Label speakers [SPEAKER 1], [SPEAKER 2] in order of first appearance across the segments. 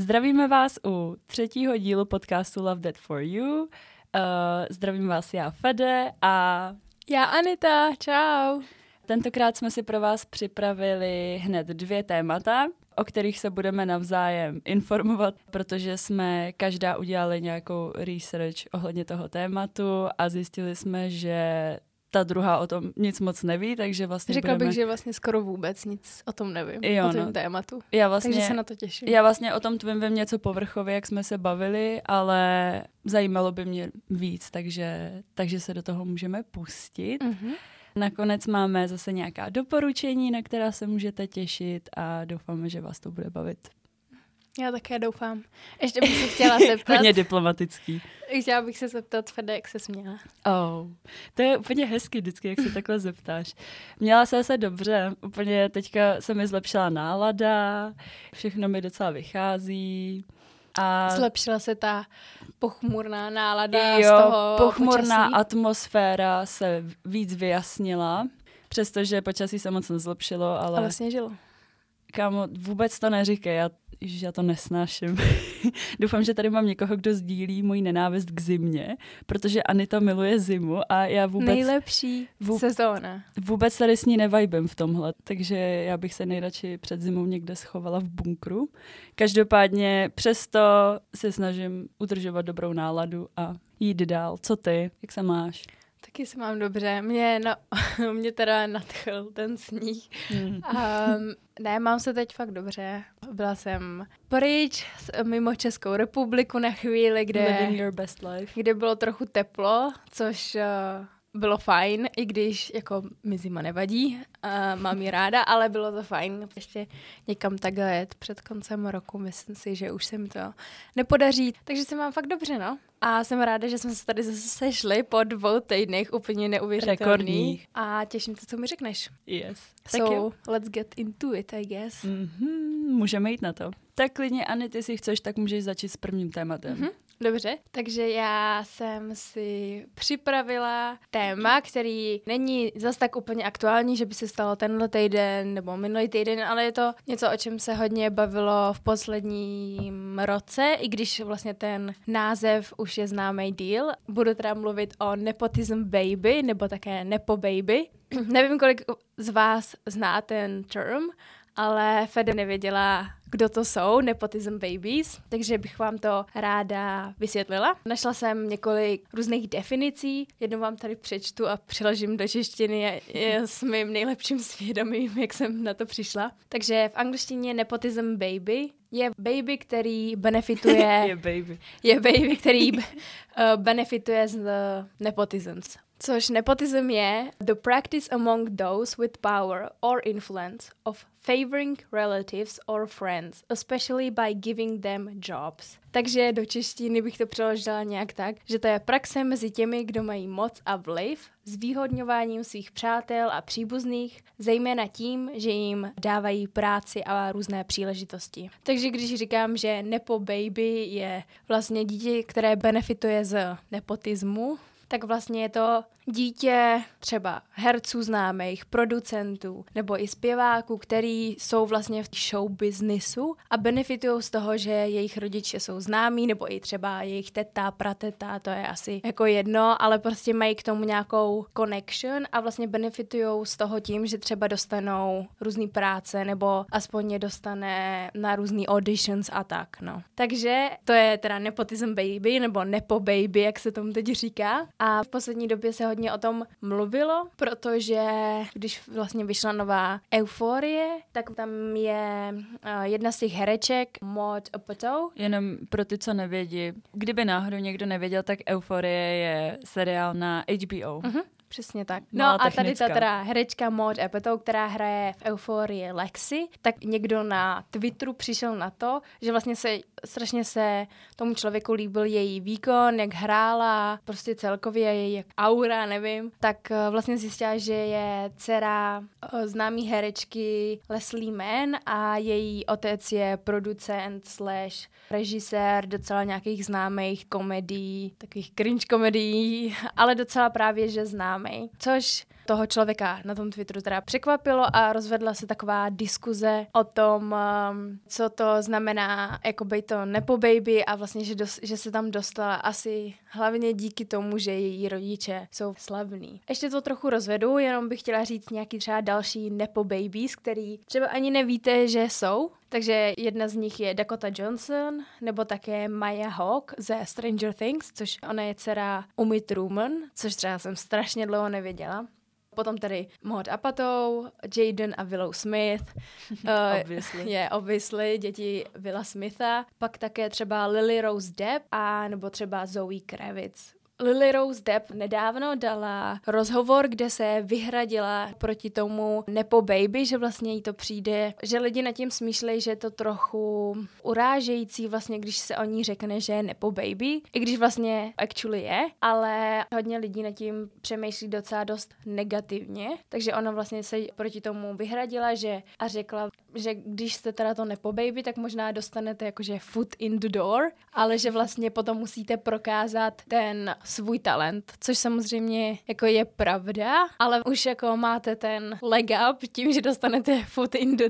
[SPEAKER 1] Zdravíme vás u třetího dílu podcastu Love That For You. Uh, zdravím vás já, Fede, a...
[SPEAKER 2] Já, Anita, čau.
[SPEAKER 1] Tentokrát jsme si pro vás připravili hned dvě témata, o kterých se budeme navzájem informovat, protože jsme každá udělali nějakou research ohledně toho tématu a zjistili jsme, že ta druhá o tom nic moc neví, takže vlastně
[SPEAKER 2] Řekla
[SPEAKER 1] budeme...
[SPEAKER 2] bych, že vlastně skoro vůbec nic o tom nevím,
[SPEAKER 1] Jo,
[SPEAKER 2] o tom
[SPEAKER 1] no.
[SPEAKER 2] tématu.
[SPEAKER 1] Já vlastně,
[SPEAKER 2] Takže se na to těším.
[SPEAKER 1] já vlastně o tom tvým vím něco povrchově, jak jsme se bavili, ale zajímalo by mě víc, takže, takže se do toho můžeme pustit.
[SPEAKER 2] Mhm.
[SPEAKER 1] Nakonec máme zase nějaká doporučení, na která se můžete těšit a doufáme, že vás to bude bavit.
[SPEAKER 2] Já také doufám. Ještě bych se chtěla zeptat,
[SPEAKER 1] Hodně diplomatický.
[SPEAKER 2] chtěla bych se zeptat, Fede, jak se směla.
[SPEAKER 1] Oh, to je úplně hezky vždycky, jak se takhle zeptáš. Měla se se dobře, úplně teďka se mi zlepšila nálada, všechno mi docela vychází. A
[SPEAKER 2] Zlepšila se ta pochmurná nálada
[SPEAKER 1] jo,
[SPEAKER 2] z toho
[SPEAKER 1] pochmurná
[SPEAKER 2] počasí.
[SPEAKER 1] atmosféra se víc vyjasnila, přestože počasí se moc nezlepšilo, ale,
[SPEAKER 2] Ale sněžilo.
[SPEAKER 1] Kámo, vůbec to neříkej, já, ježiš, já to nesnáším. Doufám, že tady mám někoho, kdo sdílí můj nenávist k zimě, protože Anita miluje zimu a já vůbec,
[SPEAKER 2] Nejlepší
[SPEAKER 1] vů-
[SPEAKER 2] sezóna.
[SPEAKER 1] vůbec tady s ní nevibem v tomhle, takže já bych se nejradši před zimou někde schovala v bunkru. Každopádně přesto se snažím udržovat dobrou náladu a jít dál. Co ty? Jak se máš?
[SPEAKER 2] Taky se mám dobře. Mě, no, mě teda nadchl ten sníh.
[SPEAKER 1] Hmm.
[SPEAKER 2] Um, ne, mám se teď fakt dobře. Byla jsem pryč mimo Českou republiku na chvíli, kde,
[SPEAKER 1] Living your best life.
[SPEAKER 2] kde bylo trochu teplo, což uh, bylo fajn, i když jako mi zima nevadí, uh, mám ji ráda, ale bylo to fajn. Ještě někam takhle jet před koncem roku, myslím si, že už se mi to nepodaří, takže se mám fakt dobře, no. A jsem ráda, že jsme se tady zase sešli po dvou týdnech, úplně neuvěřitelných.
[SPEAKER 1] Rekordních.
[SPEAKER 2] A těším se, co mi řekneš.
[SPEAKER 1] Yes. Tak
[SPEAKER 2] So,
[SPEAKER 1] jo.
[SPEAKER 2] let's get into it, I guess.
[SPEAKER 1] Mm-hmm, můžeme jít na to. Tak klidně, Ani, ty si chceš, tak můžeš začít s prvním tématem.
[SPEAKER 2] Mhm. Dobře, takže já jsem si připravila téma, který není zas tak úplně aktuální, že by se stalo tenhle týden nebo minulý týden, ale je to něco, o čem se hodně bavilo v posledním roce, i když vlastně ten název už je známý díl. Budu teda mluvit o nepotism baby, nebo také nepo baby. Nevím, kolik z vás zná ten term, ale Fede nevěděla, kdo to jsou, nepotism babies, takže bych vám to ráda vysvětlila. Našla jsem několik různých definicí, jednu vám tady přečtu a přeložím do češtiny s mým nejlepším svědomím, jak jsem na to přišla. Takže v angličtině nepotism baby je baby, který benefituje
[SPEAKER 1] Je baby.
[SPEAKER 2] je baby, který uh, benefituje z nepotisms. Což nepotism je the practice among those with power or influence of favoring relatives or friends, especially by giving them jobs. Takže do češtiny bych to přeložila nějak tak, že to je praxe mezi těmi, kdo mají moc a vliv, s výhodňováním svých přátel a příbuzných, zejména tím, že jim dávají práci a různé příležitosti. Takže když říkám, že nepo baby je vlastně dítě, které benefituje z nepotismu, tak vlastně je to dítě třeba herců známých, producentů nebo i zpěváků, který jsou vlastně v show businessu a benefitují z toho, že jejich rodiče jsou známí nebo i třeba jejich teta, prateta, to je asi jako jedno, ale prostě mají k tomu nějakou connection a vlastně benefitují z toho tím, že třeba dostanou různé práce nebo aspoň je dostane na různý auditions a tak, no. Takže to je teda nepotism baby nebo nepo baby, jak se tomu teď říká. A v poslední době se hodně o tom mluvilo, protože když vlastně vyšla nová Euforie, tak tam je uh, jedna z těch hereček, Maud Apatow.
[SPEAKER 1] Jenom pro ty, co nevědí, kdyby náhodou někdo nevěděl, tak Euforie je seriál na HBO.
[SPEAKER 2] Mhm. Přesně tak.
[SPEAKER 1] No a
[SPEAKER 2] tady ta teda herečka Maud Apatow, která hraje v Euforii Lexi, tak někdo na Twitteru přišel na to, že vlastně se strašně se tomu člověku líbil její výkon, jak hrála, prostě celkově její aura, nevím, tak eh, vlastně zjistila, že je dcera eh, známý herečky Leslie Mann a její otec je producent slash režisér docela nějakých známých komedií, takových cringe komedií, ale docela právě, že známý. Což toho člověka na tom Twitteru teda překvapilo a rozvedla se taková diskuze o tom, um, co to znamená jako být to nepo baby a vlastně, že, dos, že se tam dostala asi hlavně díky tomu, že její rodiče jsou slavní. Ještě to trochu rozvedu, jenom bych chtěla říct nějaký třeba další nepo babies, který třeba ani nevíte, že jsou, takže jedna z nich je Dakota Johnson, nebo také Maya Hawk ze Stranger Things, což ona je dcera Umi Truman, což třeba jsem strašně dlouho nevěděla. Potom tady Maud Apatow, Jaden a Willow Smith.
[SPEAKER 1] uh, obviously.
[SPEAKER 2] Je, obviously, děti Willa Smitha. Pak také třeba Lily Rose Depp a nebo třeba Zoe Kravitz. Lily Rose Depp nedávno dala rozhovor, kde se vyhradila proti tomu Nepo Baby, že vlastně jí to přijde, že lidi nad tím smýšlejí, že je to trochu urážející vlastně, když se o ní řekne, že je Nepo Baby, i když vlastně actually je, ale hodně lidí nad tím přemýšlí docela dost negativně, takže ona vlastně se proti tomu vyhradila, že a řekla, že když jste teda to Nepo Baby, tak možná dostanete jakože foot in the door, ale že vlastně potom musíte prokázat ten svůj talent, což samozřejmě jako je pravda, ale už jako máte ten leg up tím, že dostanete foot in the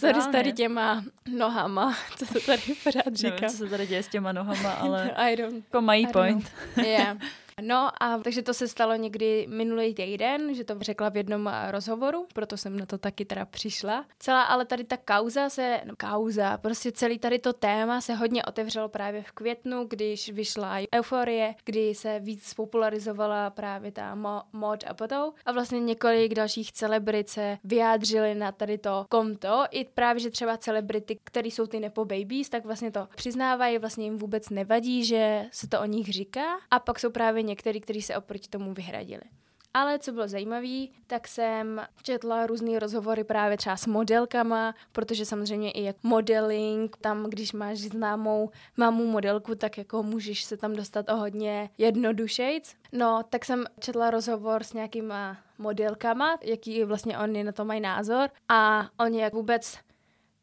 [SPEAKER 2] tady s tady těma nohama, co se tady pořád říká. Nevím,
[SPEAKER 1] co se tady děje s těma nohama, ale
[SPEAKER 2] I don't,
[SPEAKER 1] jako mají point.
[SPEAKER 2] yeah. No a takže to se stalo někdy minulý týden, že to řekla v jednom eh, rozhovoru, proto jsem na to taky teda přišla. Celá ale tady ta kauza se, no kauza, prostě celý tady to téma se hodně otevřelo právě v květnu, když vyšla Euforie, kdy se víc popularizovala právě ta mo- mod a potom. A vlastně několik dalších celebrit se vyjádřili na tady to konto, i právě, že třeba celebrity, které jsou ty nepo babies, tak vlastně to přiznávají, vlastně jim vůbec nevadí, že se to o nich říká. A pak jsou právě některý, kteří se oproti tomu vyhradili. Ale co bylo zajímavé, tak jsem četla různé rozhovory právě třeba s modelkama, protože samozřejmě i jak modeling, tam když máš známou mamu modelku, tak jako můžeš se tam dostat o hodně jednodušejc. No, tak jsem četla rozhovor s nějakýma modelkama, jaký vlastně oni na to mají názor a oni jak vůbec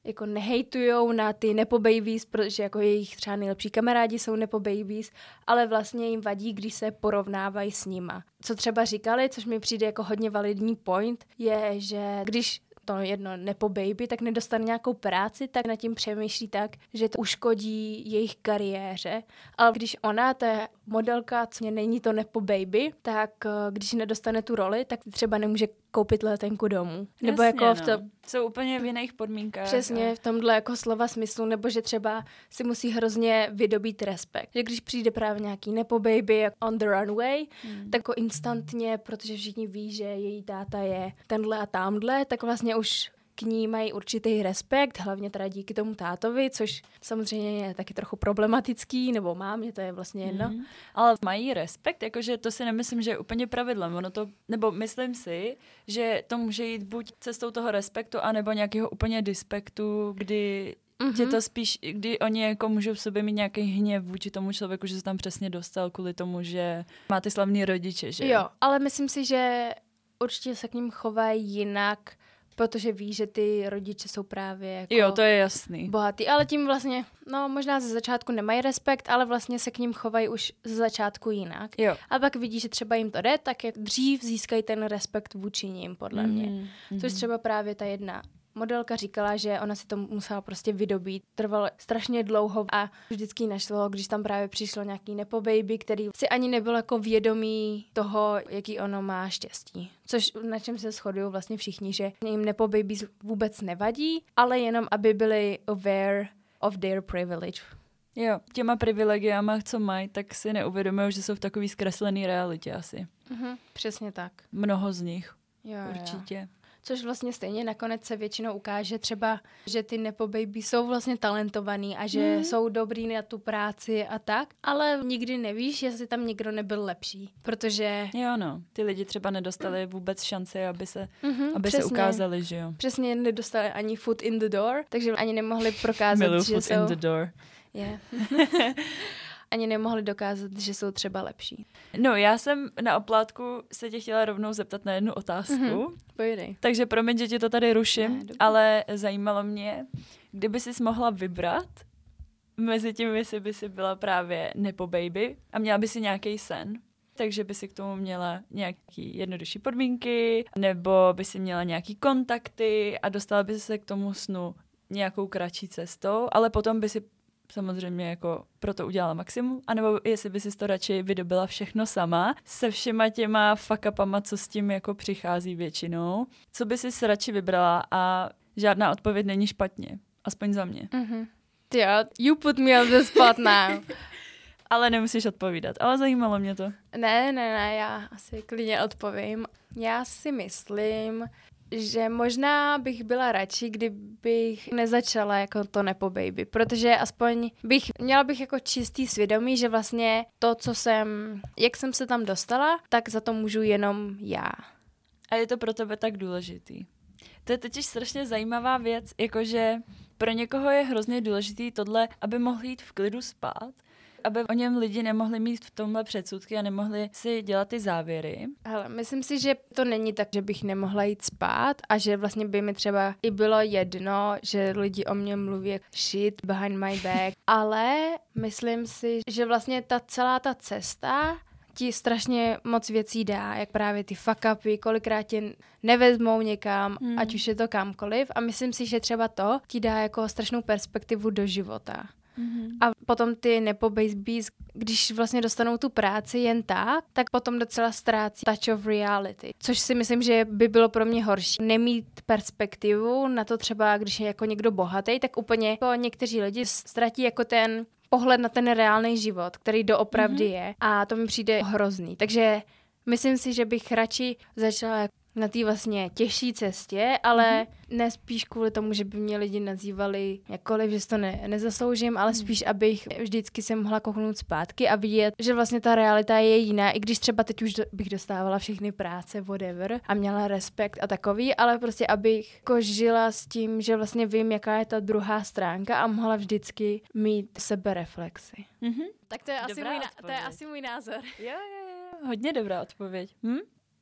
[SPEAKER 2] jako nehejtujou na ty nepo babies, protože jako jejich třeba nejlepší kamarádi jsou nepo babies, ale vlastně jim vadí, když se porovnávají s nima. Co třeba říkali, což mi přijde jako hodně validní point, je, že když to jedno nepo baby, tak nedostane nějakou práci, tak nad tím přemýšlí tak, že to uškodí jejich kariéře. Ale když ona, ta modelka, co není to nepo baby, tak eh, když nedostane tu roli, tak třeba nemůže koupit letenku domů.
[SPEAKER 1] Nebo Jasně, jako v to... No. Jsou úplně v jiných podmínkách.
[SPEAKER 2] Přesně, v tomhle jako slova smyslu, nebo že třeba si musí hrozně vydobít respekt. Že když přijde právě nějaký nepo baby on the runway, hmm. tak jako instantně, protože všichni ví, že její táta je tenhle a tamhle, tak vlastně už k ní mají určitý respekt, hlavně teda díky tomu tátovi, což samozřejmě je taky trochu problematický, nebo mám, je to je vlastně jedno. Mm.
[SPEAKER 1] Ale mají respekt, jakože to si nemyslím, že je úplně pravidlem. Ono to, nebo myslím si, že to může jít buď cestou toho respektu, anebo nějakého úplně dispektu, kdy Mm-hmm. Tě to spíš, kdy oni jako můžou v sobě mít nějaký hněv vůči tomu člověku, že se tam přesně dostal kvůli tomu, že má ty slavný rodiče, že
[SPEAKER 2] Jo, ale myslím si, že určitě se k ním chovají jinak, protože ví, že ty rodiče jsou právě jako
[SPEAKER 1] Jo, to je jasný.
[SPEAKER 2] Bohatý, ale tím vlastně, no možná ze začátku nemají respekt, ale vlastně se k ním chovají už ze začátku jinak.
[SPEAKER 1] Jo.
[SPEAKER 2] A pak vidí, že třeba jim to jde, tak jak dřív získají ten respekt vůči ním, podle mm, mě. Mm. Což třeba právě ta jedna modelka říkala, že ona si to musela prostě vydobít. Trvalo strašně dlouho a vždycky našlo, když tam právě přišlo nějaký nepo baby, který si ani nebyl jako vědomý toho, jaký ono má štěstí. Což na čem se shodují vlastně všichni, že jim nepo baby vůbec nevadí, ale jenom aby byli aware of their privilege.
[SPEAKER 1] Jo, těma privilegiama, co mají, tak si neuvědomují, že jsou v takové zkreslené realitě asi.
[SPEAKER 2] Mhm, přesně tak.
[SPEAKER 1] Mnoho z nich.
[SPEAKER 2] Jo,
[SPEAKER 1] Určitě.
[SPEAKER 2] Jo což vlastně stejně nakonec se většinou ukáže třeba, že ty nepo baby jsou vlastně talentovaný a že mm. jsou dobrý na tu práci a tak, ale nikdy nevíš, jestli tam někdo nebyl lepší, protože...
[SPEAKER 1] Jo, no, ty lidi třeba nedostali vůbec šanci, aby se, mm-hmm, aby se ukázali, že jo.
[SPEAKER 2] Přesně, nedostali ani foot in the door, takže ani nemohli prokázat,
[SPEAKER 1] Milu
[SPEAKER 2] že
[SPEAKER 1] foot
[SPEAKER 2] jsou...
[SPEAKER 1] in the door.
[SPEAKER 2] Yeah. ani nemohli dokázat, že jsou třeba lepší.
[SPEAKER 1] No, já jsem na oplátku se tě chtěla rovnou zeptat na jednu otázku. Mm-hmm.
[SPEAKER 2] Pojedej.
[SPEAKER 1] Takže promiň, že ti to tady ruším, ne, ale zajímalo mě, kdyby jsi mohla vybrat mezi tím, jestli by si byla právě nepo baby a měla by si nějaký sen, takže by si k tomu měla nějaký jednodušší podmínky, nebo by si měla nějaký kontakty a dostala by se k tomu snu nějakou kratší cestou, ale potom by si samozřejmě jako proto udělala maximum, anebo jestli by si to radši vydobila všechno sama, se všema těma fuck-upama, co s tím jako přichází většinou. Co by si radši vybrala a žádná odpověď není špatně. Aspoň za mě.
[SPEAKER 2] Mm-hmm. Jo, you put me on the spot now.
[SPEAKER 1] ale nemusíš odpovídat, ale zajímalo mě to.
[SPEAKER 2] Ne, ne, ne, já asi klidně odpovím. Já si myslím, že možná bych byla radši, kdybych nezačala jako to nepo baby, protože aspoň bych, měla bych jako čistý svědomí, že vlastně to, co jsem, jak jsem se tam dostala, tak za to můžu jenom já.
[SPEAKER 1] A je to pro tebe tak důležitý. To je totiž strašně zajímavá věc, jakože pro někoho je hrozně důležitý tohle, aby mohl jít v klidu spát, aby o něm lidi nemohli mít v tomhle předsudky a nemohli si dělat ty závěry.
[SPEAKER 2] Hele, myslím si, že to není tak, že bych nemohla jít spát a že vlastně by mi třeba i bylo jedno, že lidi o mě mluví shit behind my back, ale myslím si, že vlastně ta celá ta cesta ti strašně moc věcí dá, jak právě ty fuck upy, kolikrát tě nevezmou někam, hmm. ať už je to kamkoliv a myslím si, že třeba to ti dá jako strašnou perspektivu do života. Mm-hmm. A potom ty nepo babies, když vlastně dostanou tu práci jen tak, tak potom docela ztrácí touch of reality. Což si myslím, že by bylo pro mě horší. Nemít perspektivu na to třeba, když je jako někdo bohatý, tak úplně jako někteří lidi ztratí jako ten pohled na ten reálný život, který doopravdy mm-hmm. je a to mi přijde hrozný. Takže myslím si, že bych radši začala na té vlastně těžší cestě, ale mm-hmm. ne spíš kvůli tomu, že by mě lidi nazývali jakkoliv, že to ne, nezasloužím, ale mm. spíš, abych vždycky se mohla kouknout zpátky a vidět, že vlastně ta realita je jiná, i když třeba teď už do, bych dostávala všechny práce, whatever, a měla respekt a takový, ale prostě abych jako žila s tím, že vlastně vím, jaká je ta druhá stránka a mohla vždycky mít sebereflexy. Mm-hmm. Tak to je, asi můj, to je asi můj názor.
[SPEAKER 1] Jo, jo, jo, hodně dobrá odpověď. Hm?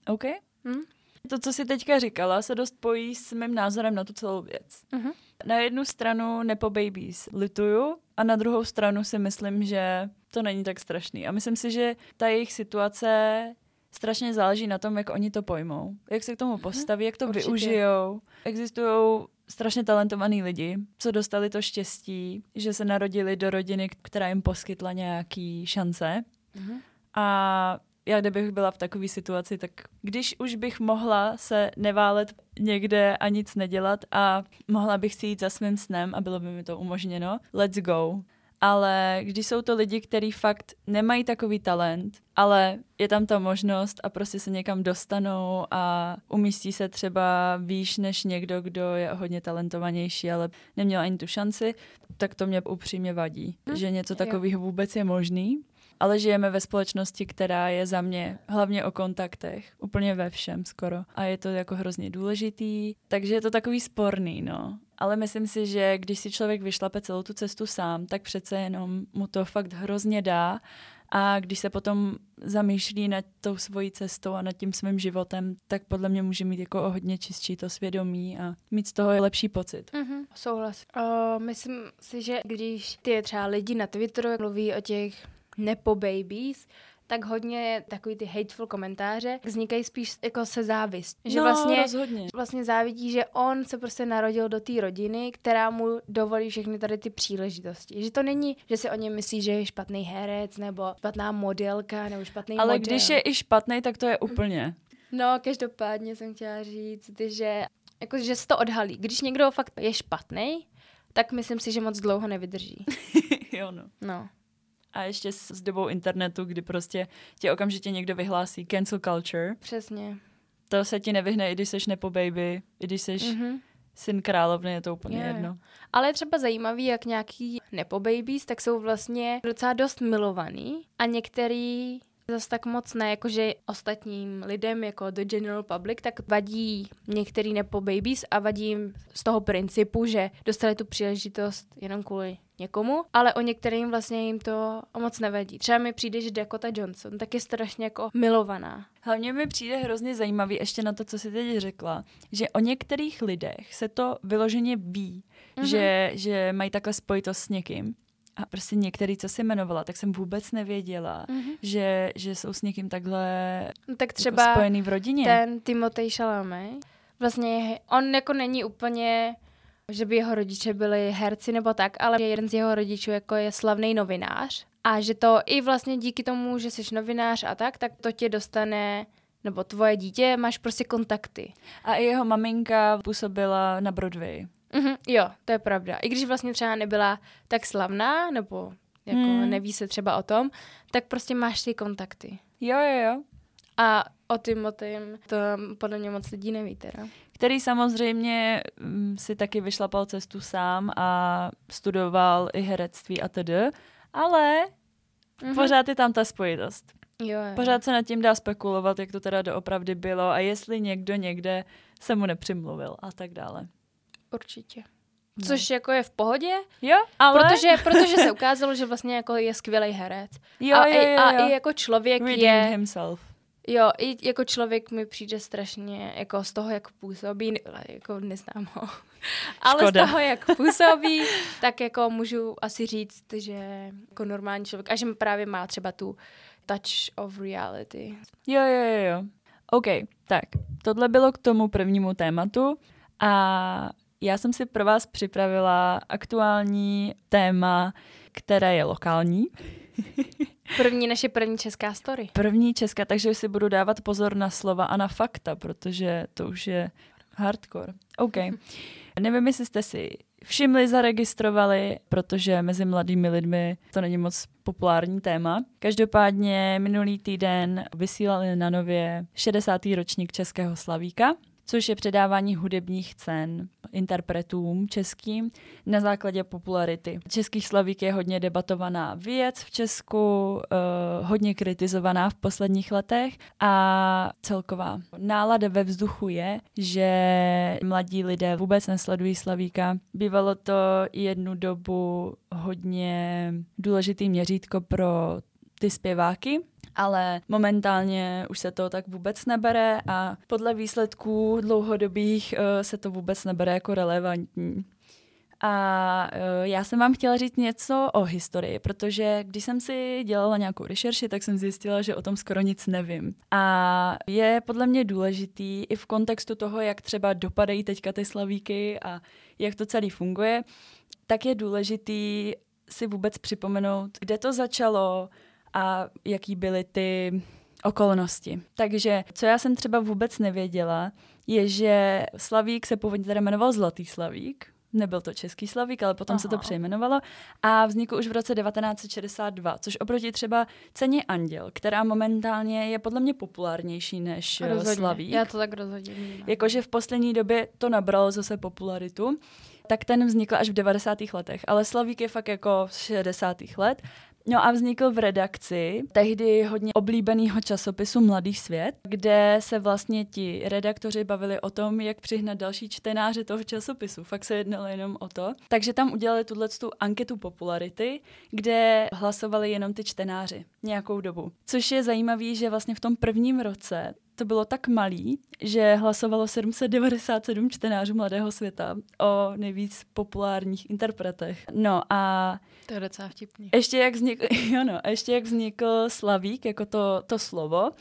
[SPEAKER 1] OK? Hm? To, co si teďka říkala, se dost pojí s mým názorem na tu celou věc. Uh-huh. Na jednu stranu Nepo Babies lituju a na druhou stranu si myslím, že to není tak strašný. A myslím si, že ta jejich situace strašně záleží na tom, jak oni to pojmou. Jak se k tomu mhm. postaví, jak to Určitě. využijou. Existují strašně talentovaní lidi, co dostali to štěstí, že se narodili do rodiny, která jim poskytla nějaký šance. Uh-huh. A já kdybych byla v takové situaci, tak když už bych mohla se neválet někde a nic nedělat a mohla bych si jít za svým snem a bylo by mi to umožněno, let's go. Ale když jsou to lidi, kteří fakt nemají takový talent, ale je tam ta možnost a prostě se někam dostanou a umístí se třeba výš než někdo, kdo je hodně talentovanější, ale neměl ani tu šanci, tak to mě upřímně vadí, hm? že něco takového vůbec je možný ale žijeme ve společnosti, která je za mě hlavně o kontaktech, úplně ve všem skoro. A je to jako hrozně důležitý, takže je to takový sporný, no. Ale myslím si, že když si člověk vyšlape celou tu cestu sám, tak přece jenom mu to fakt hrozně dá. A když se potom zamýšlí nad tou svojí cestou a nad tím svým životem, tak podle mě může mít jako o hodně čistší to svědomí a mít z toho lepší pocit.
[SPEAKER 2] Mm-hmm, souhlas. Uh, myslím si, že když ty třeba lidi na Twitteru mluví o těch nepo babies, tak hodně takový ty hateful komentáře vznikají spíš jako se závist.
[SPEAKER 1] Že no, vlastně, rozhodně.
[SPEAKER 2] vlastně závidí, že on se prostě narodil do té rodiny, která mu dovolí všechny tady ty příležitosti. Že to není, že si o něm myslí, že je špatný herec, nebo špatná modelka, nebo špatný
[SPEAKER 1] Ale
[SPEAKER 2] model.
[SPEAKER 1] když je i špatný, tak to je úplně.
[SPEAKER 2] No, každopádně jsem chtěla říct, že, jako, že se to odhalí. Když někdo fakt je špatný, tak myslím si, že moc dlouho nevydrží.
[SPEAKER 1] jo, no.
[SPEAKER 2] No
[SPEAKER 1] a ještě s, s dobou internetu, kdy prostě tě okamžitě někdo vyhlásí cancel culture.
[SPEAKER 2] Přesně.
[SPEAKER 1] To se ti nevyhne, i když jsi nepo baby, i když jsi mm-hmm. syn královny, je to úplně yeah. jedno.
[SPEAKER 2] Ale je třeba zajímavý, jak nějaký nepo babies, tak jsou vlastně docela dost milovaný a některý zase tak moc ne, jakože ostatním lidem, jako the general public, tak vadí některý nepo babies a vadí jim z toho principu, že dostali tu příležitost jenom kvůli někomu, ale o některým vlastně jim to moc nevadí. Třeba mi přijde, že Dakota Johnson tak je strašně jako milovaná.
[SPEAKER 1] Hlavně mi přijde hrozně zajímavý ještě na to, co jsi teď řekla, že o některých lidech se to vyloženě ví, mm-hmm. že, že mají takhle spojitost s někým a prostě některý, co si jmenovala, tak jsem vůbec nevěděla,
[SPEAKER 2] Mm-hmm.
[SPEAKER 1] že, že jsou s někým takhle
[SPEAKER 2] No, tak
[SPEAKER 1] třeba
[SPEAKER 2] třeba
[SPEAKER 1] jako spojený v rodině.
[SPEAKER 2] ten Timotej Chalamet, vlastně on jako není úplně, že by jeho rodiče byli herci nebo tak, ale jeden z jeho rodičů jako je slavný novinář a že to i vlastně díky tomu, že jsi novinář a tak, tak to tě dostane nebo tvoje dítě, máš prostě kontakty.
[SPEAKER 1] A i jeho maminka působila na Broadway.
[SPEAKER 2] Mhm, jo, to je pravda. I když vlastně třeba nebyla tak slavná, nebo jako
[SPEAKER 1] Hmm.
[SPEAKER 2] neví se třeba o tom, tak prostě máš ty kontakty.
[SPEAKER 1] Jo, jo, jo.
[SPEAKER 2] A o Timotym to podle mě moc lidí neví teda.
[SPEAKER 1] Který samozřejmě mm, si taky vyšlapal cestu sám a studoval i herectví a td. Ale
[SPEAKER 2] Mhm.
[SPEAKER 1] pořád je tam ta spojitost.
[SPEAKER 2] Jo, jo.
[SPEAKER 1] Pořád se nad tím dá spekulovat, jak to teda doopravdy bylo a jestli někdo někde se mu nepřimluvil a tak dále.
[SPEAKER 2] Určitě.
[SPEAKER 1] No.
[SPEAKER 2] Což jako je v pohodě,
[SPEAKER 1] Jo, ale...
[SPEAKER 2] protože, protože se ukázalo, že vlastně jako je skvělý herec.
[SPEAKER 1] jo,
[SPEAKER 2] a,
[SPEAKER 1] jo,
[SPEAKER 2] i,
[SPEAKER 1] jo,
[SPEAKER 2] a
[SPEAKER 1] jo.
[SPEAKER 2] i jako člověk
[SPEAKER 1] Redeemed
[SPEAKER 2] je,
[SPEAKER 1] himself.
[SPEAKER 2] jo, i jako člověk mi přijde strašně, jako z toho, jak působí, jako neznám ho, ale
[SPEAKER 1] Škoda.
[SPEAKER 2] z toho, jak působí, tak jako můžu asi říct, že jako normální člověk, a že právě má třeba tu touch of reality.
[SPEAKER 1] Jo, jo, jo, jo. OK, tak tohle bylo k tomu prvnímu tématu a já jsem si pro vás připravila aktuální téma, které je lokální.
[SPEAKER 2] První naše první česká story.
[SPEAKER 1] První česká, takže si budu dávat pozor na slova a na fakta, protože to už je hardcore. OK. Nevím, jestli jste si všimli, zaregistrovali, protože mezi mladými lidmi to není moc populární téma. Každopádně minulý týden vysílali na nově 60. ročník Českého slavíka, což je předávání hudebních cen interpretům českým na základě popularity. Český slavík je hodně debatovaná věc v Česku, uh, hodně kritizovaná v posledních letech a celková nálada ve vzduchu je, že mladí lidé vůbec nesledují slavíka. Bývalo to jednu dobu hodně důležitý měřítko pro ty zpěváky, ale momentálně už se to tak vůbec nebere a podle výsledků dlouhodobých uh, se to vůbec nebere jako relevantní. A uh, já jsem vám chtěla říct něco o historii, protože když jsem si dělala nějakou rešerši, tak jsem zjistila, že o tom skoro nic nevím. A je podle mě důležitý i v kontextu toho, jak třeba dopadají teďka ty slavíky a jak to celý funguje, tak je důležitý si vůbec připomenout, kde to začalo, a jaký byly ty okolnosti. Takže co já jsem třeba vůbec nevěděla, je, že Slavík se původně teda jmenoval Zlatý Slavík, nebyl to český slavík, ale potom Aha. se to přejmenovalo a vznikl už v roce 1962, což oproti třeba ceně Anděl, která momentálně je podle mě populárnější než
[SPEAKER 2] Rozhodně.
[SPEAKER 1] Slavík.
[SPEAKER 2] Já to tak rozhodně.
[SPEAKER 1] Jakože v poslední době to nabralo zase popularitu, tak ten vznikl až v 90. letech, ale Slavík je fakt jako z 60. let No a vznikl v redakci tehdy hodně oblíbeného časopisu Mladý svět, kde se vlastně ti redaktoři bavili o tom, jak přihnat další čtenáře toho časopisu. Fakt se jednalo jenom o to. Takže tam udělali tuhle tu anketu popularity, kde hlasovali jenom ty čtenáři nějakou dobu. Což je zajímavé, že vlastně v tom prvním roce to bylo tak malý, že hlasovalo 797 čtenářů Mladého světa o nejvíc populárních interpretech. No a
[SPEAKER 2] To je docela vtipný.
[SPEAKER 1] ještě jak vznikl, jo no, ještě jak vznikl Slavík jako to, to slovo,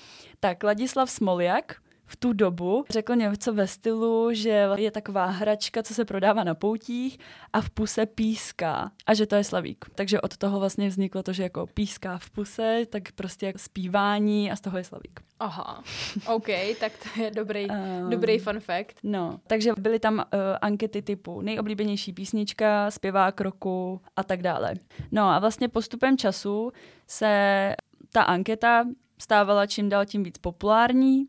[SPEAKER 1] tak Ladislav Smoljak v tu dobu řekl něco ve stylu, že je taková hračka, co se prodává na poutích a v puse píská a že to je slavík. Takže od toho vlastně vzniklo to, že jako píská v puse, tak prostě jako zpívání a z toho je slavík.
[SPEAKER 2] Aha, OK, tak to je dobrý,
[SPEAKER 1] Um,
[SPEAKER 2] dobrý fun fact.
[SPEAKER 1] No, takže byly tam uh, ankety typu nejoblíbenější písnička, zpěvák roku a tak dále. No a vlastně postupem času se ta anketa stávala čím dál tím víc populární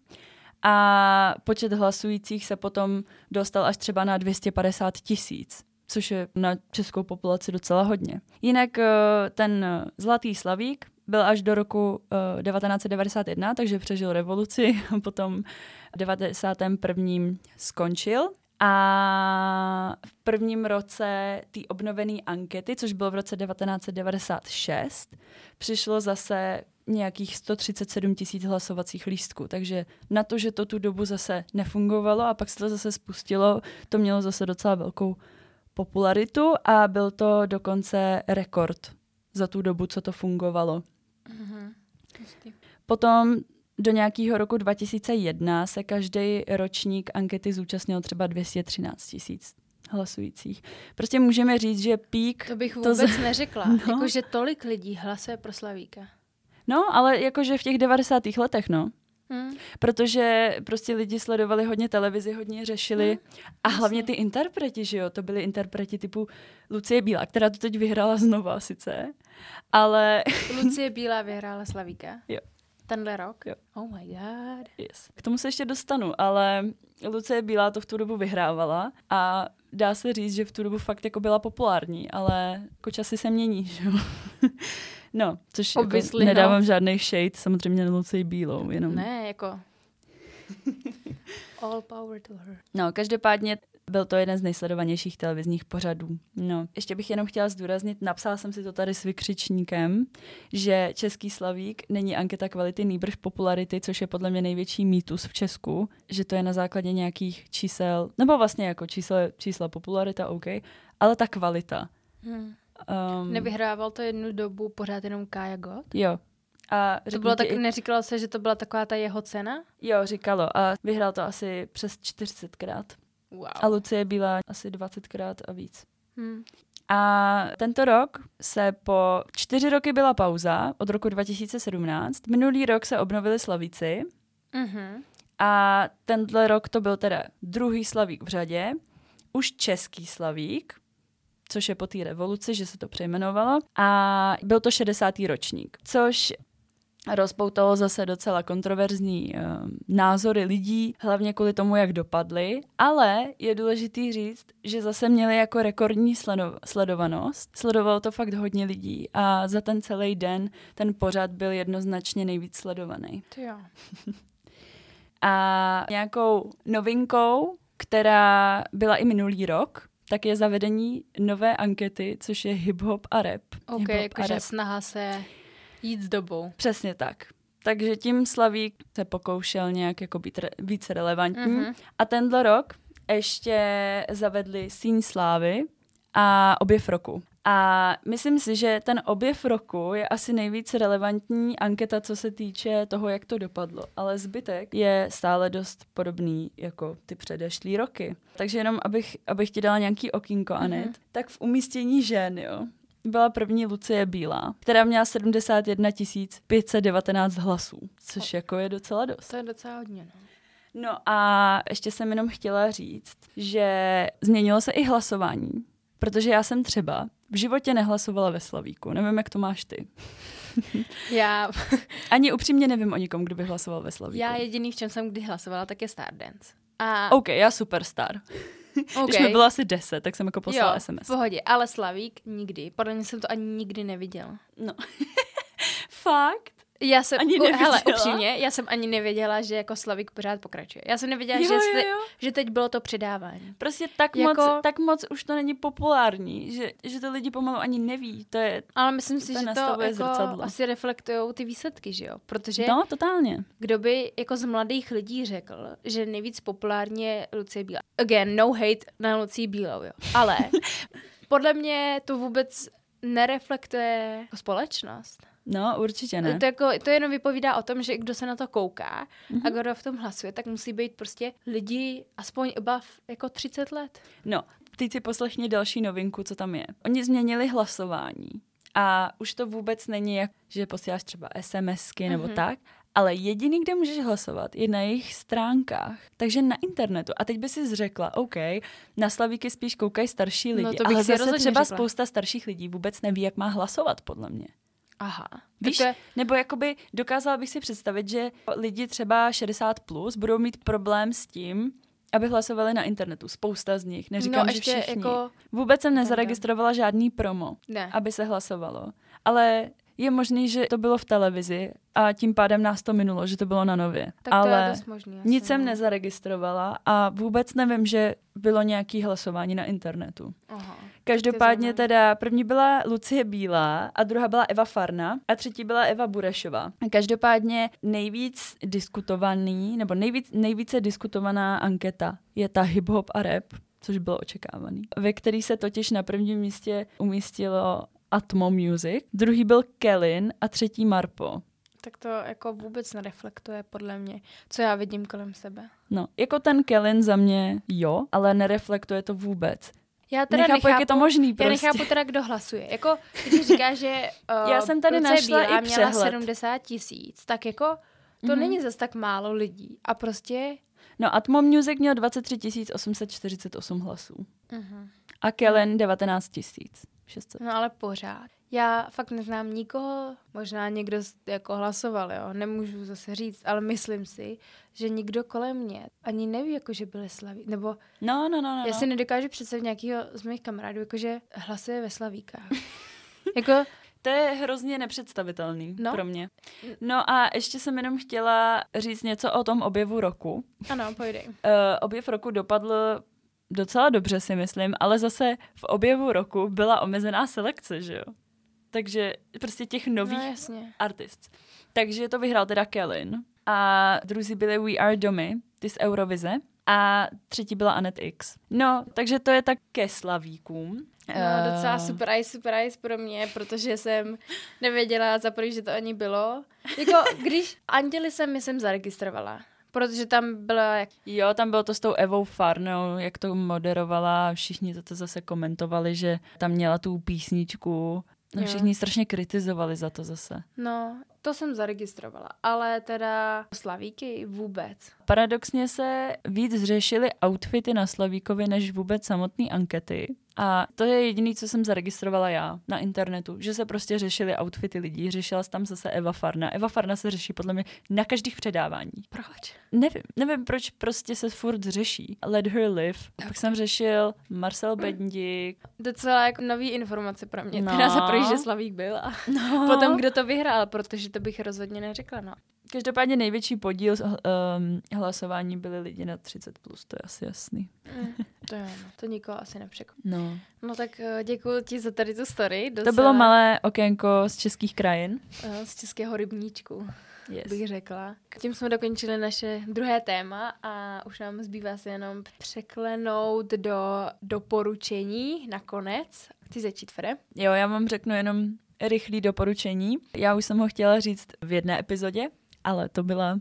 [SPEAKER 1] a počet hlasujících se potom dostal až třeba na 250 tisíc což je na českou populaci docela hodně. Jinak eh, ten Zlatý Slavík byl až do roku uh, 1991, takže přežil revoluci a potom v 91. skončil. A v prvním roce té obnovené ankety, což bylo v roce 1996, přišlo zase nějakých 137 tisíc hlasovacích lístků. Takže na to, že to tu dobu zase nefungovalo a pak se to zase spustilo, to mělo zase docela velkou popularitu a byl to dokonce rekord za tu dobu, co to fungovalo.
[SPEAKER 2] Mhm.
[SPEAKER 1] Potom do nějakého roku 2001 se každý ročník ankety zúčastnil třeba 213 tisíc hlasujících. Prostě můžeme říct, že pík...
[SPEAKER 2] To bych
[SPEAKER 1] to
[SPEAKER 2] vůbec
[SPEAKER 1] z-
[SPEAKER 2] neřekla.
[SPEAKER 1] No.
[SPEAKER 2] Jako, že tolik lidí hlasuje pro Slavíka.
[SPEAKER 1] No, ale jakože v těch 90. letech, no.
[SPEAKER 2] Hm.
[SPEAKER 1] Protože prostě lidi sledovali hodně televizi, hodně řešili.
[SPEAKER 2] Hmm,
[SPEAKER 1] a hlavně ty interpreti, že jo, to byly interpreti typu Lucie Bílá, která to teď vyhrála znova sice, ale
[SPEAKER 2] Lucie Bílá vyhrála Slavíka.
[SPEAKER 1] Jo.
[SPEAKER 2] Tenhle rok?
[SPEAKER 1] Jo.
[SPEAKER 2] Oh my god.
[SPEAKER 1] yes. k tomu se ještě dostanu, ale Lucie Bílá to v tu dobu vyhrávala a dá se říct, že v tu dobu fakt jako byla populární, ale jako časy se mění, že jo. No, což jako
[SPEAKER 2] Obviously, no.
[SPEAKER 1] nedávám žádný shade, samozřejmě na Lucii Bílou, jenom.
[SPEAKER 2] Ne, jako... All power to her.
[SPEAKER 1] No, každopádně byl to jeden z nejsledovanějších televizních pořadů. No, ještě bych jenom chtěla zdůraznit, napsala jsem si to tady s vykřičníkem, že Český slavík není anketa kvality, nýbrž popularity, což je podle mě největší mýtus v Česku, že to je na základě nějakých čísel, nebo vlastně jako čísla, čísla popularita, OK, ale ta kvalita.
[SPEAKER 2] Hm.
[SPEAKER 1] Um,
[SPEAKER 2] Nevyhrával to jednu dobu pořád jenom Kaja God?
[SPEAKER 1] Jo. A
[SPEAKER 2] To bylo tak,
[SPEAKER 1] i-
[SPEAKER 2] neříkalo se, že to byla taková ta jeho cena?
[SPEAKER 1] Jo, říkalo. A vyhrál to asi přes 40krát.
[SPEAKER 2] Wow.
[SPEAKER 1] A Lucie byla asi 20krát a víc.
[SPEAKER 2] Hm.
[SPEAKER 1] A tento rok se po čtyři roky byla pauza od roku 2017. Minulý rok se obnovili Slavíci
[SPEAKER 2] Mhm.
[SPEAKER 1] a tenhle rok to byl teda druhý Slavík v řadě, už český Slavík, což je po té revoluci, že se to přejmenovalo. A byl to 60. ročník, což rozpoutalo zase docela kontroverzní uh, názory lidí, hlavně kvůli tomu, jak dopadly, ale je důležitý říct, že zase měli jako rekordní sledo- sledovanost. Sledovalo to fakt hodně lidí a za ten celý den ten pořad byl jednoznačně nejvíc sledovaný.
[SPEAKER 2] To jo.
[SPEAKER 1] A nějakou novinkou, která byla i minulý rok, tak je zavedení nové ankety, což je hip-hop a rap.
[SPEAKER 2] OK, jakože
[SPEAKER 1] rap.
[SPEAKER 2] snaha se jít s dobou.
[SPEAKER 1] Přesně tak. Takže tím Slavík se pokoušel nějak jako být re- více relevantní.
[SPEAKER 2] Mhm.
[SPEAKER 1] Mm-hmm. A tenhle rok ještě zavedli Síň slávy a objev roku. A myslím si, že ten objev roku je asi nejvíc relevantní anketa, co se týče toho, jak to dopadlo. Ale zbytek je stále dost podobný jako ty předešlý roky. Takže jenom, abych, abych ti dala nějaký okýnko, Anet,
[SPEAKER 2] Mhm.
[SPEAKER 1] tak v umístění žen, jo, byla první Lucie Bílá, která měla 71 519 hlasů, což jako je docela dost.
[SPEAKER 2] To je docela hodně, no.
[SPEAKER 1] No a ještě jsem jenom chtěla říct, že změnilo se i hlasování, protože já jsem třeba v životě nehlasovala ve Slavíku. Nevím, jak to máš ty.
[SPEAKER 2] Já,
[SPEAKER 1] Ani upřímně nevím o nikom, kdo by hlasoval ve Slavíku.
[SPEAKER 2] já jediný, v čem jsem kdy hlasovala, tak je Stardance. A
[SPEAKER 1] OK, já superstar.
[SPEAKER 2] Okay.
[SPEAKER 1] Když mi bylo asi 10, tak jsem jako poslala
[SPEAKER 2] jo,
[SPEAKER 1] SMS.
[SPEAKER 2] v pohodě, ale Slavík nikdy. Podle mě jsem to ani nikdy neviděla.
[SPEAKER 1] No. Fakt?
[SPEAKER 2] Já jsem,
[SPEAKER 1] Ani
[SPEAKER 2] u, hele, upřímně, já jsem ani nevěděla, že jako Slavík pořád pokračuje. Já jsem nevěděla,
[SPEAKER 1] Jo,
[SPEAKER 2] že,
[SPEAKER 1] jo,
[SPEAKER 2] jste,
[SPEAKER 1] jo.
[SPEAKER 2] že teď bylo to předávání.
[SPEAKER 1] Prostě tak,
[SPEAKER 2] Jako-
[SPEAKER 1] moc, tak moc už to není populární, že, že to lidi pomalu ani neví. To je,
[SPEAKER 2] Ale myslím si,
[SPEAKER 1] To
[SPEAKER 2] že to jako
[SPEAKER 1] zrcadlo.
[SPEAKER 2] asi reflektují ty výsledky, že jo? Protože
[SPEAKER 1] no, totálně.
[SPEAKER 2] kdo by jako z mladých lidí řekl, že nejvíc populární je Lucie Bílá. Again, no hate na Lucii Bílou, jo. Ale podle mě to vůbec nereflektuje jako společnost.
[SPEAKER 1] No, určitě ne.
[SPEAKER 2] To, jako, to jenom vypovídá o tom, že kdo se na to kouká
[SPEAKER 1] Mhm.
[SPEAKER 2] a kdo v tom hlasuje, tak musí být prostě lidi aspoň above jako 30 let.
[SPEAKER 1] No, teď si poslechni další novinku, co tam je. Oni změnili hlasování a už to vůbec není jak, že posíláš třeba SMSky nebo
[SPEAKER 2] Mhm.
[SPEAKER 1] tak, ale jediný, kde můžeš hlasovat, je na jejich stránkách, takže na internetu. A teď by si řekla, OK, na Slavíky spíš koukají starší lidi,
[SPEAKER 2] No, to bych
[SPEAKER 1] ale
[SPEAKER 2] si
[SPEAKER 1] zase třeba
[SPEAKER 2] řekla.
[SPEAKER 1] spousta starších lidí vůbec neví, jak má hlasovat, podle mě.
[SPEAKER 2] Aha.
[SPEAKER 1] Víš,
[SPEAKER 2] je,
[SPEAKER 1] nebo jakoby dokázala bych si představit, že lidi třeba 60 plus budou mít problém s tím, aby hlasovali na internetu. Spousta z nich. Neříkám,
[SPEAKER 2] no
[SPEAKER 1] že všichni.
[SPEAKER 2] jako,
[SPEAKER 1] Vůbec jsem nezaregistrovala žádný promo,
[SPEAKER 2] ne.
[SPEAKER 1] aby se hlasovalo. Ale je možný, že to bylo v televizi a tím pádem nás to minulo, že to bylo na nově.
[SPEAKER 2] Tak to je
[SPEAKER 1] Ale
[SPEAKER 2] dost možný.
[SPEAKER 1] nic jsem
[SPEAKER 2] no.
[SPEAKER 1] nezaregistrovala a vůbec nevím, že bylo nějaký hlasování na internetu.
[SPEAKER 2] Aha.
[SPEAKER 1] Každopádně teda první byla Lucie Bílá a druhá byla Eva Farna a třetí byla Eva Burešová. Každopádně nejvíc diskutovaný, nebo nejvíc, nejvíce diskutovaná anketa je ta hip-hop a rap, což bylo očekávaný, ve který se totiž na prvním místě umístilo Atmo Music, druhý byl Kellin a třetí Marpo.
[SPEAKER 2] Tak to jako vůbec nereflektuje podle mě, co já vidím kolem sebe.
[SPEAKER 1] No, jako ten Kellin za mě jo, ale nereflektuje to vůbec.
[SPEAKER 2] Já teda
[SPEAKER 1] nechápu,
[SPEAKER 2] nechápu,
[SPEAKER 1] jak je to možný
[SPEAKER 2] Já
[SPEAKER 1] prostě.
[SPEAKER 2] nechápu teda, kdo hlasuje. Jako, když říká, že uh,
[SPEAKER 1] Já jsem tady našla
[SPEAKER 2] Bílá
[SPEAKER 1] i
[SPEAKER 2] měla
[SPEAKER 1] přehled.
[SPEAKER 2] 70 tisíc, tak jako to
[SPEAKER 1] Mhm.
[SPEAKER 2] není zas tak málo lidí. A prostě...
[SPEAKER 1] No, Atmo Music měl 23 848 hlasů
[SPEAKER 2] Uh-huh.
[SPEAKER 1] a Kellen 19 600.
[SPEAKER 2] No ale pořád. Já fakt neznám nikoho, možná někdo jako hlasoval, jo, nemůžu zase říct, ale myslím si, že nikdo kolem mě ani neví, jako že byli slaví, nebo
[SPEAKER 1] No, no, no, no.
[SPEAKER 2] já si
[SPEAKER 1] no.
[SPEAKER 2] nedokážu představit nějakého z mých kamarádů, jakože hlasuje ve Slavíkách. jako,
[SPEAKER 1] To je hrozně nepředstavitelný
[SPEAKER 2] No.
[SPEAKER 1] pro mě. No a ještě jsem jenom chtěla říct něco o tom objevu roku.
[SPEAKER 2] ano, pojdej.
[SPEAKER 1] Uh, objev roku dopadl docela dobře, si myslím, ale zase v objevu roku byla omezená selekce, že jo? Takže prostě těch nových
[SPEAKER 2] No jasně.
[SPEAKER 1] artist. Takže to vyhrál teda Kellen. A druzí byli We Are Domy, ty z Eurovize. A třetí byla Anet X. No, takže to je tak ke slavíkům.
[SPEAKER 2] No, docela
[SPEAKER 1] Eh,
[SPEAKER 2] surprise, surprise pro mě, protože jsem nevěděla za první, že to ani bylo. Jako, když Anděli jsem, myslím, zaregistrovala. Protože tam byla jak...
[SPEAKER 1] Jo, tam bylo to s tou Evou Farnou, jak to moderovala, všichni to, to zase komentovali, že tam měla tu písničku. No, všichni strašně kritizovali za to zase.
[SPEAKER 2] No, to jsem zaregistrovala, ale teda slavíky vůbec.
[SPEAKER 1] Paradoxně se víc řešily outfity na Slavíkovi, než vůbec samotné ankety. A to je jediné, co jsem zaregistrovala já na internetu, že se prostě řešily outfity lidí. Řešila se tam zase Eva Farna. Eva Farna se řeší podle mě na každých předávání.
[SPEAKER 2] Proč?
[SPEAKER 1] Nevím, nevím, proč prostě se furt řeší. Let her live. Pak jsem řešil Marcel Bendík.
[SPEAKER 2] Docela jako nový informace pro mě.
[SPEAKER 1] No.
[SPEAKER 2] Teda za první, že Slavík byl a
[SPEAKER 1] No.
[SPEAKER 2] potom kdo to vyhrál, protože to bych rozhodně neřekla, no.
[SPEAKER 1] Každopádně největší podíl um, hlasování byli lidi na 30+, plus, to je asi jasný.
[SPEAKER 2] Mm, to jo, no. To nikoho asi nepřekvapí.
[SPEAKER 1] No.
[SPEAKER 2] No tak eh, děkuji ti za tady tu story.
[SPEAKER 1] To bylo malé okénko z českých krajin.
[SPEAKER 2] eh, Z českého rybníčku.
[SPEAKER 1] Yes.
[SPEAKER 2] bych řekla. Tím jsme dokončili naše druhé téma a už nám zbývá se jenom překlenout do doporučení nakonec. Chci začít, Fere?
[SPEAKER 1] Jo, já vám řeknu jenom rychlý doporučení. Já už jsem ho chtěla říct v jedné epizodě, ale to byla,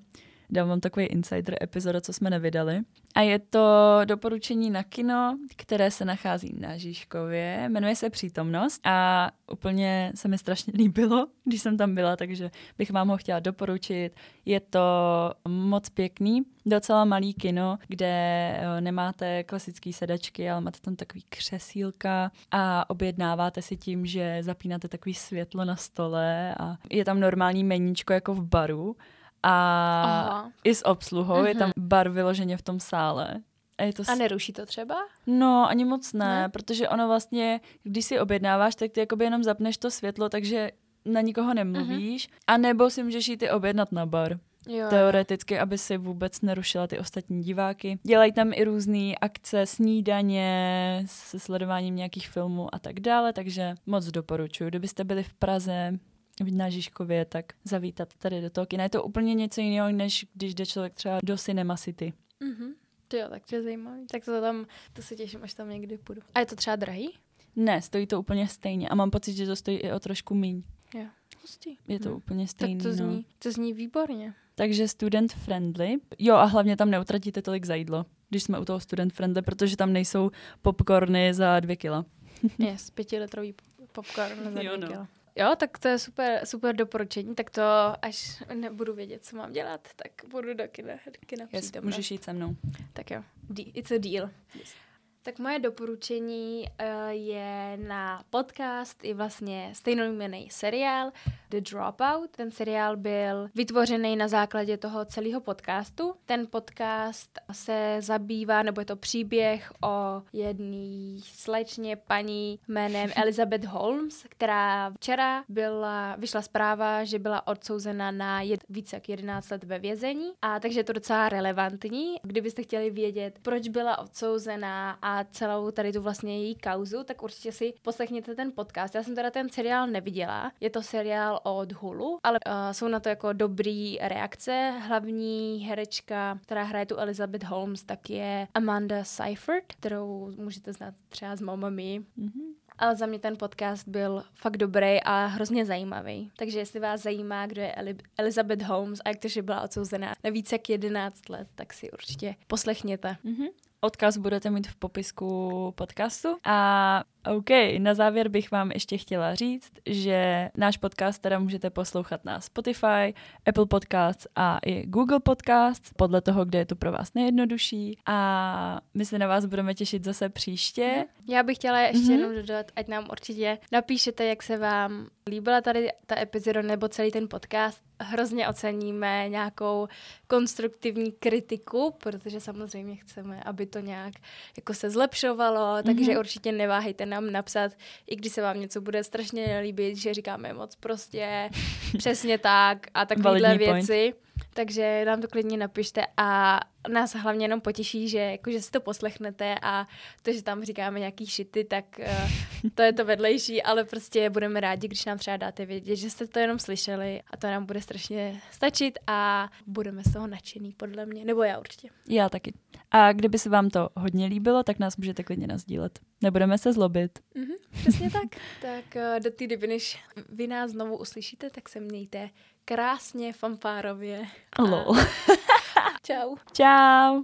[SPEAKER 1] dám vám takový insider epizoda, co jsme nevydali. A je to doporučení na kino, které se nachází na Žižkově, jmenuje se Přítomnost a úplně se mi strašně líbilo, když jsem tam byla, takže bych vám ho chtěla doporučit. Je to moc pěkný, docela malý kino, kde eh, nemáte klasické sedačky, ale máte tam takový křesílka a objednáváte si tím, že zapínáte takový světlo na stole a je tam normální meníčko jako v baru a
[SPEAKER 2] Aha.
[SPEAKER 1] i s obsluhou, je
[SPEAKER 2] Mhm.
[SPEAKER 1] tam bar vyloženě v tom sále. A je to
[SPEAKER 2] A neruší to třeba?
[SPEAKER 1] No, ani moc ne,
[SPEAKER 2] Ne?
[SPEAKER 1] ne, protože ono vlastně, když si objednáváš, tak ty jakoby jenom zapneš to světlo, takže na nikoho nemluvíš, mm-hmm. a nebo si můžeš jít i objednat na bar.
[SPEAKER 2] Jo.
[SPEAKER 1] Teoreticky, aby si vůbec nerušila ty ostatní diváky. Dělají tam i různé akce, snídaně, se sledováním nějakých filmů a tak dále, takže moc doporučuji. Kdybyste byli v Praze, na Žižkově, tak zavítat tady do toho kina. Je to úplně něco jiného, než když jde člověk třeba do Cinema City.
[SPEAKER 2] Mhm. To jo, tak to je zajímavý. Tak to tam, to se těším, až tam někdy půjdu. A je to třeba drahý?
[SPEAKER 1] Ne, stojí to úplně stejně a mám pocit, že to stojí i o trošku míň.
[SPEAKER 2] Jo. Hustý.
[SPEAKER 1] Je to
[SPEAKER 2] Hm.
[SPEAKER 1] úplně stejný.
[SPEAKER 2] Tak to
[SPEAKER 1] no.
[SPEAKER 2] zní, to zní výborně.
[SPEAKER 1] Takže student friendly. Jo a hlavně tam neutratíte tolik za jídlo, když jsme u toho student friendly, protože tam nejsou popcorny za dvě kila.
[SPEAKER 2] Yes, pětilitrový popcorn za
[SPEAKER 1] Jo,
[SPEAKER 2] jo,
[SPEAKER 1] no.
[SPEAKER 2] no. Jo, tak to je super, super doporučení, tak to až nebudu vědět, co mám dělat, tak budu do kina, do kina
[SPEAKER 1] Yes, můžeš jít se mnou.
[SPEAKER 2] Tak jo, it's a deal.
[SPEAKER 1] Yes.
[SPEAKER 2] Tak moje doporučení uh, je na podcast i vlastně stejnojmenný seriál The Dropout. Ten seriál byl vytvořený na základě toho celého podcastu. Ten podcast se zabývá, nebo je to příběh o jedné slečně paní jménem Elizabeth Holmes, která včera byla, vyšla zpráva, že byla odsouzena na jed, více jak 11 let ve vězení. A takže je to docela relevantní. Kdybyste chtěli vědět, proč byla odsouzená a celou tady tu vlastně její kauzu, tak určitě si poslechněte ten podcast. Já jsem teda ten seriál neviděla. Je to seriál od Hulu, ale uh, jsou na to jako dobrý reakce. Hlavní herečka, která hraje tu Elizabeth Holmes, tak je Amanda Seyfried, kterou můžete znát třeba z Mamma Mia. Mm-hmm. Ale za mě ten podcast byl fakt dobrý a hrozně zajímavý. Takže jestli vás zajímá, kdo je Eli- Elizabeth Holmes a jak to, že byla odsouzená na více jak 11 let, tak si určitě poslechněte.
[SPEAKER 1] Mm-hmm. Odkaz budete mít v popisku podcastu. A OK, na závěr bych vám ještě chtěla říct, že náš podcast teda můžete poslouchat na Spotify, Apple Podcasts a i Google Podcasts, podle toho, kde je to pro vás nejjednodušší. A my se na vás budeme těšit zase příště.
[SPEAKER 2] Já bych chtěla ještě mm-hmm. jenom dodat, ať nám určitě napíšete, jak se vám líbila tady ta epizoda nebo celý ten podcast. Hrozně oceníme nějakou konstruktivní kritiku, protože samozřejmě chceme, aby to nějak jako se zlepšovalo, takže mm-hmm. určitě neváhejte nám napsat, i když se vám něco bude strašně nelíbit, že říkáme moc prostě, přesně tak a takovéhle věci. Point. Takže nám to klidně napište a nás hlavně jenom potěší, že, jako, že si to poslechnete a to, že tam říkáme nějaký šity, tak uh, to je to vedlejší, ale prostě budeme rádi, když nám třeba dáte vědět, že jste to jenom slyšeli a to nám bude strašně stačit a budeme z toho nadšený, podle mě, nebo já určitě.
[SPEAKER 1] Já taky. A kdyby se vám to hodně líbilo, tak nás můžete klidně nazdílet. Nebudeme se zlobit.
[SPEAKER 2] Mm-hmm, přesně tak. tak uh, do té doby, než vy nás znovu uslyšíte, tak se mějte krásně fanfárově.
[SPEAKER 1] Lol.
[SPEAKER 2] Čau.
[SPEAKER 1] Čau.